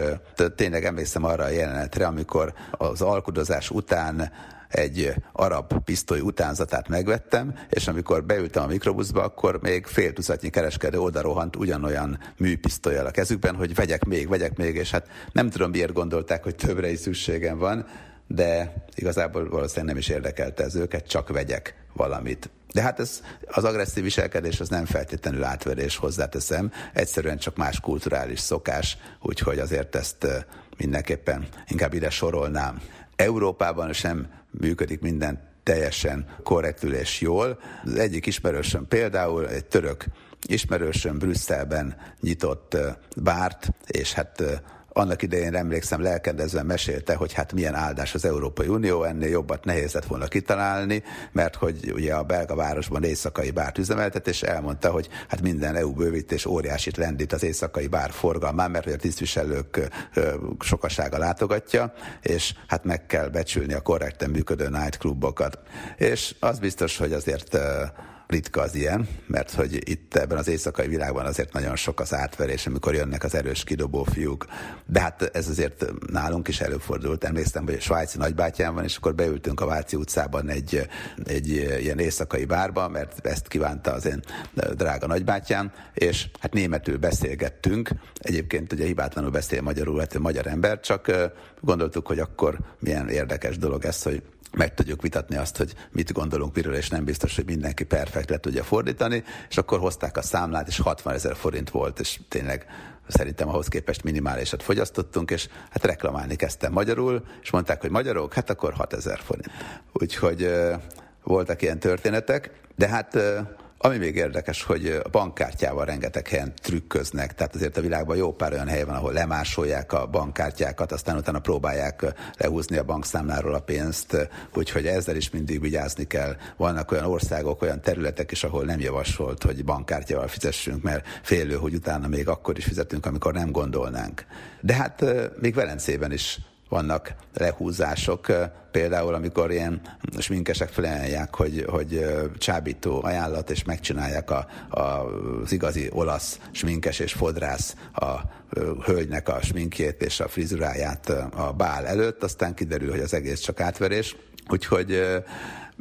tényleg emlékszem arra a jelenetre, amikor az alkudozás után egy arab pisztoly utánzatát megvettem, és amikor beültem a mikrobuszba, akkor még fél tucatnyi kereskedő odarohant ugyanolyan műpisztolyal a kezükben, hogy vegyek még, vegyek még, és hát nem tudom miért gondolták, hogy többre is szükségem van, de igazából valószínűleg nem is érdekelte ez őket, csak vegyek valamit. De hát ez, az agresszív viselkedés az nem feltétlenül átverés, hozzáteszem, egyszerűen csak más kulturális szokás, úgyhogy azért ezt mindenképpen inkább ide sorolnám. Európában sem működik minden teljesen korrektül és jól. Az egyik ismerősöm például egy török ismerősöm Brüsszelben nyitott bárt, és hát annak idején emlékszem lelkedezve mesélte, hogy hát milyen áldás az Európai Unió, ennél jobbat nehéz lett volna kitalálni, mert hogy ugye a belga városban éjszakai bárt üzemeltet, és elmondta, hogy hát minden EU bővítés óriásit lendít az éjszakai bár forgalmán, mert hogy a tisztviselők sokasága látogatja, és hát meg kell becsülni a korrekten működő nightclubokat. És az biztos, hogy azért ritka az ilyen, mert hogy itt ebben az éjszakai világban azért nagyon sok az átverés, amikor jönnek az erős kidobó fiúk. De hát ez azért nálunk is előfordult. Emlékszem, hogy a svájci nagybátyám van, és akkor beültünk a Váci utcában egy, egy ilyen éjszakai bárba, mert ezt kívánta az én drága nagybátyám, és hát németül beszélgettünk. Egyébként ugye hibátlanul beszél magyarul, hát magyar ember, csak gondoltuk, hogy akkor milyen érdekes dolog ez, hogy meg tudjuk vitatni azt, hogy mit gondolunk miről, és nem biztos, hogy mindenki perfekt le tudja fordítani, és akkor hozták a számlát, és 60 ezer forint volt, és tényleg szerintem ahhoz képest minimálisat fogyasztottunk, és hát reklamálni kezdtem magyarul, és mondták, hogy magyarok, hát akkor 6 ezer forint. Úgyhogy voltak ilyen történetek, de hát ami még érdekes, hogy a bankkártyával rengeteg helyen trükköznek, tehát azért a világban jó pár olyan hely van, ahol lemásolják a bankkártyákat, aztán utána próbálják lehúzni a bankszámláról a pénzt, úgyhogy ezzel is mindig vigyázni kell. Vannak olyan országok, olyan területek is, ahol nem javasolt, hogy bankkártyával fizessünk, mert félő, hogy utána még akkor is fizetünk, amikor nem gondolnánk. De hát még Velencében is vannak lehúzások, például amikor ilyen sminkesek felajánlják, hogy, hogy csábító ajánlat, és megcsinálják a, a, az igazi olasz sminkes és fodrász a hölgynek a sminkjét és a frizuráját a bál előtt, aztán kiderül, hogy az egész csak átverés. Úgyhogy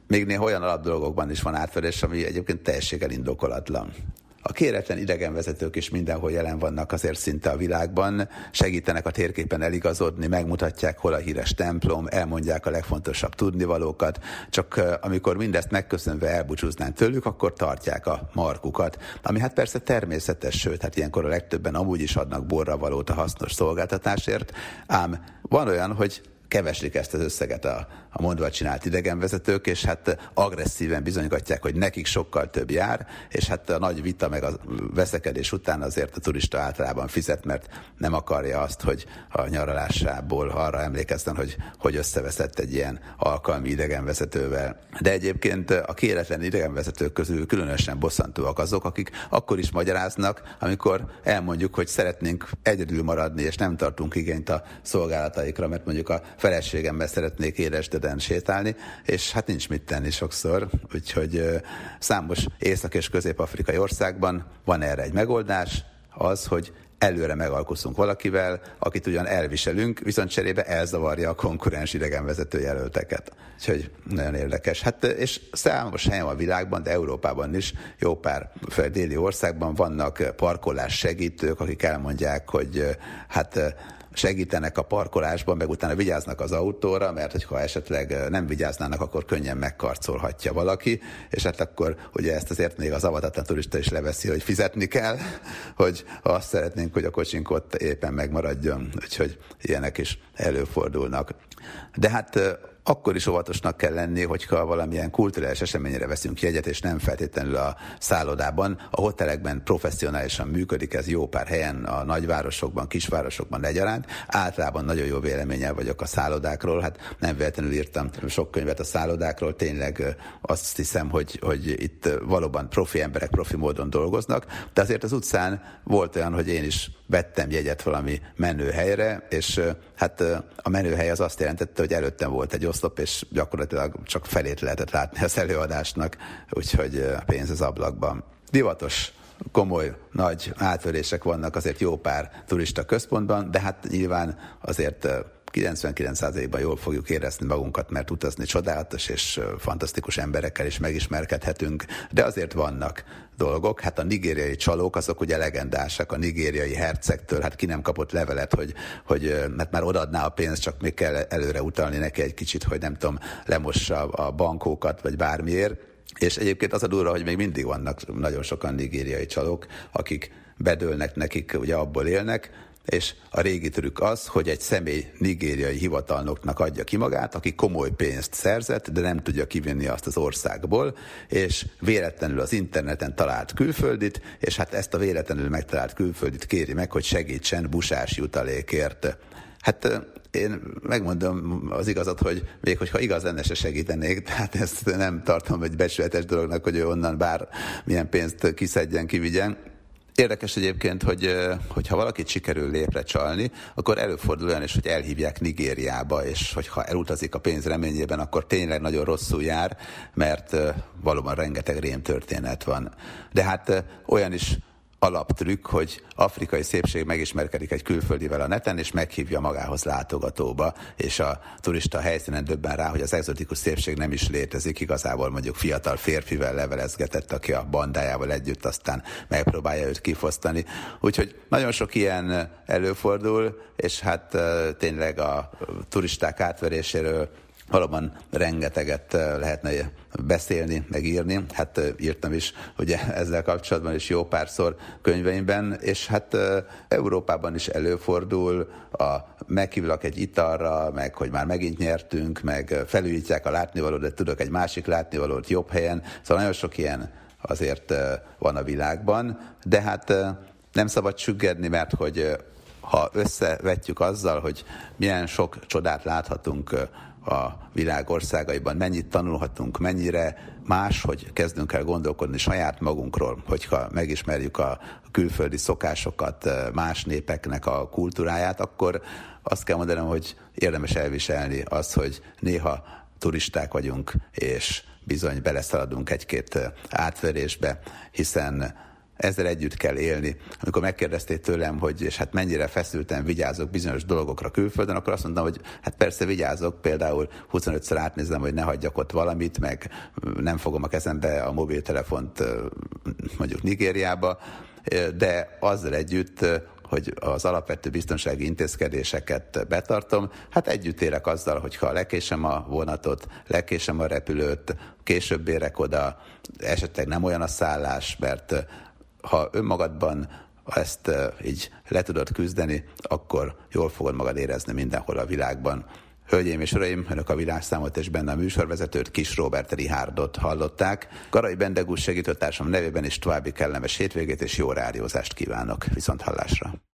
még néha olyan alapdolgokban is van átverés, ami egyébként teljességgel indokolatlan. A kéretlen idegenvezetők is mindenhol jelen vannak azért szinte a világban, segítenek a térképen eligazodni, megmutatják, hol a híres templom, elmondják a legfontosabb tudnivalókat, csak amikor mindezt megköszönve elbúcsúznánk tőlük, akkor tartják a markukat, ami hát persze természetes, sőt, hát ilyenkor a legtöbben amúgy is adnak borra valót a hasznos szolgáltatásért, ám van olyan, hogy keveslik ezt az összeget a, a mondva csinált idegenvezetők, és hát agresszíven bizonygatják, hogy nekik sokkal több jár, és hát a nagy vita meg a veszekedés után azért a turista általában fizet, mert nem akarja azt, hogy a nyaralásából arra emlékezzen, hogy, hogy összeveszett egy ilyen alkalmi idegenvezetővel. De egyébként a kéretlen idegenvezetők közül különösen bosszantóak azok, akik akkor is magyaráznak, amikor elmondjuk, hogy szeretnénk egyedül maradni, és nem tartunk igényt a szolgálataikra, mert mondjuk a feleségemmel szeretnék éresdeden sétálni, és hát nincs mit tenni sokszor, úgyhogy számos észak- és közép-afrikai országban van erre egy megoldás, az, hogy előre megalkuszunk valakivel, akit ugyan elviselünk, viszont cserébe elzavarja a konkurens idegenvezető jelölteket. Úgyhogy nagyon érdekes. Hát, és számos helyen a világban, de Európában is, jó pár déli országban vannak parkolás segítők, akik elmondják, hogy hát segítenek a parkolásban, meg utána vigyáznak az autóra, mert ha esetleg nem vigyáznának, akkor könnyen megkarcolhatja valaki, és hát akkor ugye ezt azért még az avatatlan turista is leveszi, hogy fizetni kell, hogy azt szeretnénk, hogy a kocsink ott éppen megmaradjon, úgyhogy ilyenek is előfordulnak. De hát akkor is óvatosnak kell lenni, hogyha valamilyen kulturális eseményre veszünk jegyet, és nem feltétlenül a szállodában. A hotelekben professzionálisan működik ez jó pár helyen, a nagyvárosokban, kisvárosokban egyaránt. Általában nagyon jó véleménnyel vagyok a szállodákról, hát nem véletlenül írtam sok könyvet a szállodákról, tényleg azt hiszem, hogy, hogy itt valóban profi emberek profi módon dolgoznak, de azért az utcán volt olyan, hogy én is vettem jegyet valami menőhelyre, és hát a menőhely az azt jelentette, hogy előttem volt egy oszlop, és gyakorlatilag csak felét lehetett látni az előadásnak, úgyhogy pénz az ablakban. Divatos komoly, nagy átverések vannak azért jó pár turista központban, de hát nyilván azért 99%-ban jól fogjuk érezni magunkat, mert utazni csodálatos és fantasztikus emberekkel is megismerkedhetünk, de azért vannak dolgok. Hát a nigériai csalók, azok ugye legendásak, a nigériai hercegtől, hát ki nem kapott levelet, hogy, hogy mert már odaadná a pénzt, csak még kell előre utalni neki egy kicsit, hogy nem tudom, lemossa a bankókat, vagy bármiért. És egyébként az a durva, hogy még mindig vannak nagyon sokan nigériai csalók, akik bedőlnek nekik, ugye abból élnek, és a régi trükk az, hogy egy személy nigériai hivatalnoknak adja ki magát, aki komoly pénzt szerzett, de nem tudja kivinni azt az országból, és véletlenül az interneten talált külföldit, és hát ezt a véletlenül megtalált külföldit kéri meg, hogy segítsen busás jutalékért. Hát én megmondom az igazat, hogy még hogyha igaz lenne, se segítenék, tehát ezt nem tartom egy becsületes dolognak, hogy ő onnan bár milyen pénzt kiszedjen, kivigyen. Érdekes egyébként, hogy hogyha valakit sikerül lépre csalni, akkor előfordul olyan is, hogy elhívják Nigériába, és hogyha elutazik a pénz reményében, akkor tényleg nagyon rosszul jár, mert valóban rengeteg rém történet van. De hát olyan is alaptrükk, hogy afrikai szépség megismerkedik egy külföldivel a neten, és meghívja magához látogatóba, és a turista helyszínen döbben rá, hogy az egzotikus szépség nem is létezik, igazából mondjuk fiatal férfivel levelezgetett, aki a bandájával együtt aztán megpróbálja őt kifosztani. Úgyhogy nagyon sok ilyen előfordul, és hát tényleg a turisták átveréséről valóban rengeteget lehetne beszélni, megírni. Hát írtam is ugye ezzel kapcsolatban is jó párszor könyveimben, és hát Európában is előfordul, a meghívlak egy italra, meg hogy már megint nyertünk, meg felújítják a látnivalót, de tudok egy másik látnivalót jobb helyen. Szóval nagyon sok ilyen azért van a világban, de hát nem szabad süggedni, mert hogy ha összevetjük azzal, hogy milyen sok csodát láthatunk a világ országaiban, mennyit tanulhatunk, mennyire más, hogy kezdünk el gondolkodni saját magunkról, hogyha megismerjük a külföldi szokásokat, más népeknek a kultúráját, akkor azt kell mondanom, hogy érdemes elviselni az, hogy néha turisták vagyunk, és bizony beleszaladunk egy-két átverésbe, hiszen ezzel együtt kell élni. Amikor megkérdezték tőlem, hogy és hát mennyire feszülten vigyázok bizonyos dolgokra külföldön, akkor azt mondtam, hogy hát persze vigyázok, például 25-szer átnézem, hogy ne hagyjak ott valamit, meg nem fogom a kezembe a mobiltelefont mondjuk Nigériába, de azzal együtt hogy az alapvető biztonsági intézkedéseket betartom, hát együtt élek azzal, hogyha lekésem a vonatot, lekésem a repülőt, később érek oda, esetleg nem olyan a szállás, mert ha önmagadban ezt így le tudod küzdeni, akkor jól fogod magad érezni mindenhol a világban. Hölgyeim és uraim, önök a világszámot és benne a műsorvezetőt, Kis Robert Rihárdot hallották. Garai Bendegúz segítőtársam nevében is további kellemes hétvégét és jó rádiózást kívánok. Viszont hallásra!